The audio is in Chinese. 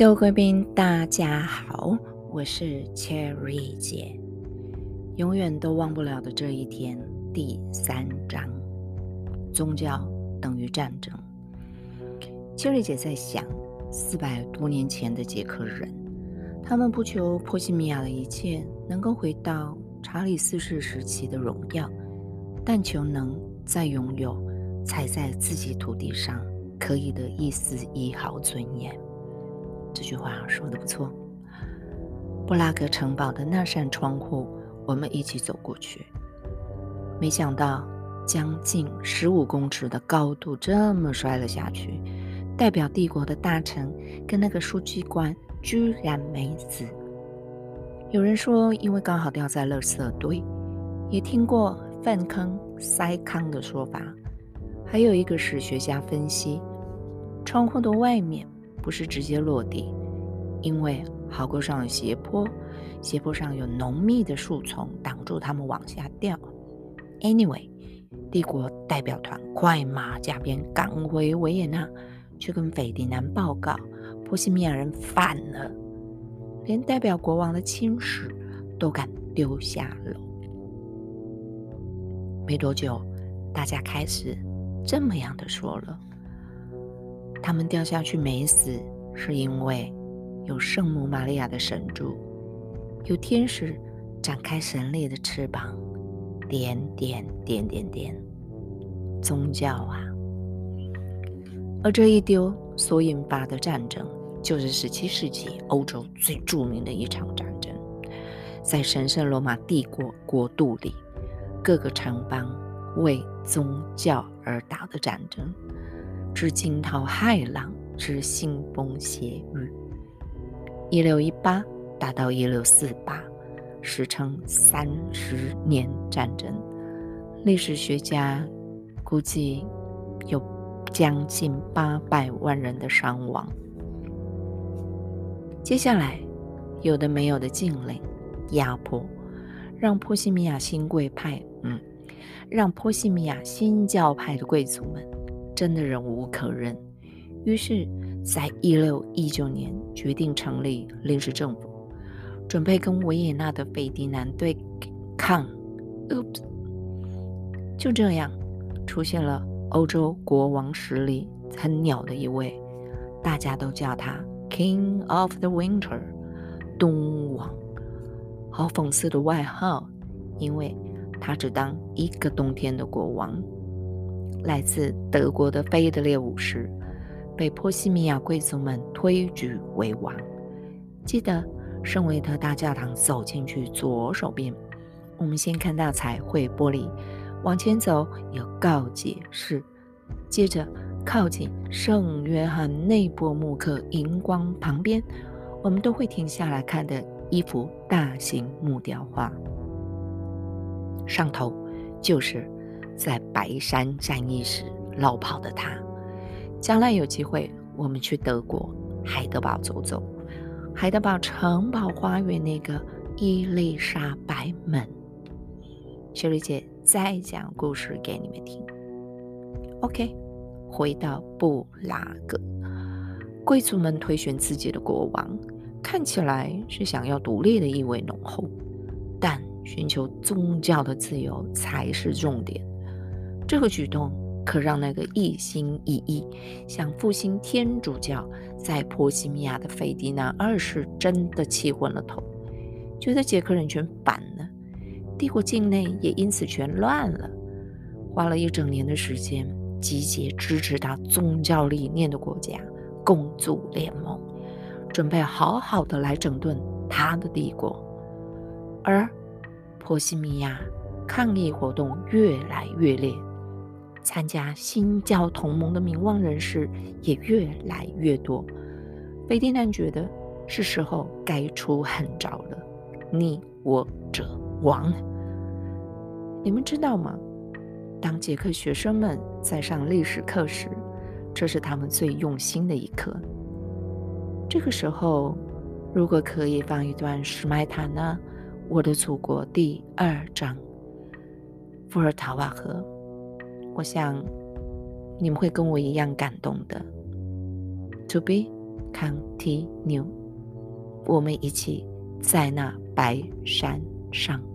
各位贵宾，大家好，我是 Cherry 姐。永远都忘不了的这一天，第三章：宗教等于战争。Cherry 姐在想，四百多年前的捷克人，他们不求波西米亚的一切能够回到查理四世时期的荣耀，但求能再拥有踩在自己土地上可以的一丝一毫尊严。这句话说的不错。布拉格城堡的那扇窗户，我们一起走过去。没想到，将近十五公尺的高度这么摔了下去。代表帝国的大臣跟那个书记官居然没死。有人说，因为刚好掉在垃圾堆，也听过“粪坑塞糠”的说法。还有一个史学家分析，窗户的外面。不是直接落地，因为壕沟上有斜坡，斜坡上有浓密的树丛挡住他们往下掉。Anyway，帝国代表团快马加鞭赶回维也纳，去跟斐迪南报告波西米亚人反了，连代表国王的亲使都敢丢下了。没多久，大家开始这么样的说了。他们掉下去没死，是因为有圣母玛利亚的神助，有天使展开神力的翅膀，点点点点点，宗教啊！而这一丢所引发的战争，就是十七世纪欧洲最著名的一场战争，在神圣罗马帝国国度里，各个城邦为宗教而打的战争。之惊涛骇浪，之腥风血雨。一六一八打到一六四八，史称三十年战争。历史学家估计有将近八百万人的伤亡。接下来，有的没有的禁令、压迫，让波西米亚新贵派，嗯，让波西米亚新教派的贵族们。真的忍无可忍，于是，在一六一九年决定成立临时政府，准备跟维也纳的斐迪南对抗。Oops，就这样，出现了欧洲国王实力很鸟的一位，大家都叫他 King of the Winter，冬王。好讽刺的外号，因为他只当一个冬天的国王。来自德国的菲德烈五世被波西米亚贵族们推举为王。记得圣维特大教堂走进去，左手边我们先看到彩绘玻璃，往前走有告解室，接着靠近圣约翰内波穆克荧光旁边，我们都会停下来看的一幅大型木雕画，上头就是。在白山战役时落跑的他，将来有机会我们去德国海德堡走走，海德堡城堡花园那个伊丽莎白门。雪莉姐再讲故事给你们听。OK，回到布拉格，贵族们推选自己的国王，看起来是想要独立的意味浓厚，但寻求宗教的自由才是重点。这个举动可让那个一心一意想复兴天主教在波西米亚的费迪南二世真的气昏了头，觉得捷克人全反了，帝国境内也因此全乱了。花了一整年的时间，集结支持他宗教理念的国家，共组联盟，准备好好的来整顿他的帝国。而波西米亚抗议活动越来越烈。参加新教同盟的名望人士也越来越多。斐迪南觉得是时候该出狠招了，逆我者亡。你们知道吗？当捷克学生们在上历史课时，这是他们最用心的一课。这个时候，如果可以放一段史麦塔纳《我的祖国》第二章，伏尔塔瓦河。我想你们会跟我一样感动的。To be continued 我们一起在那白山上。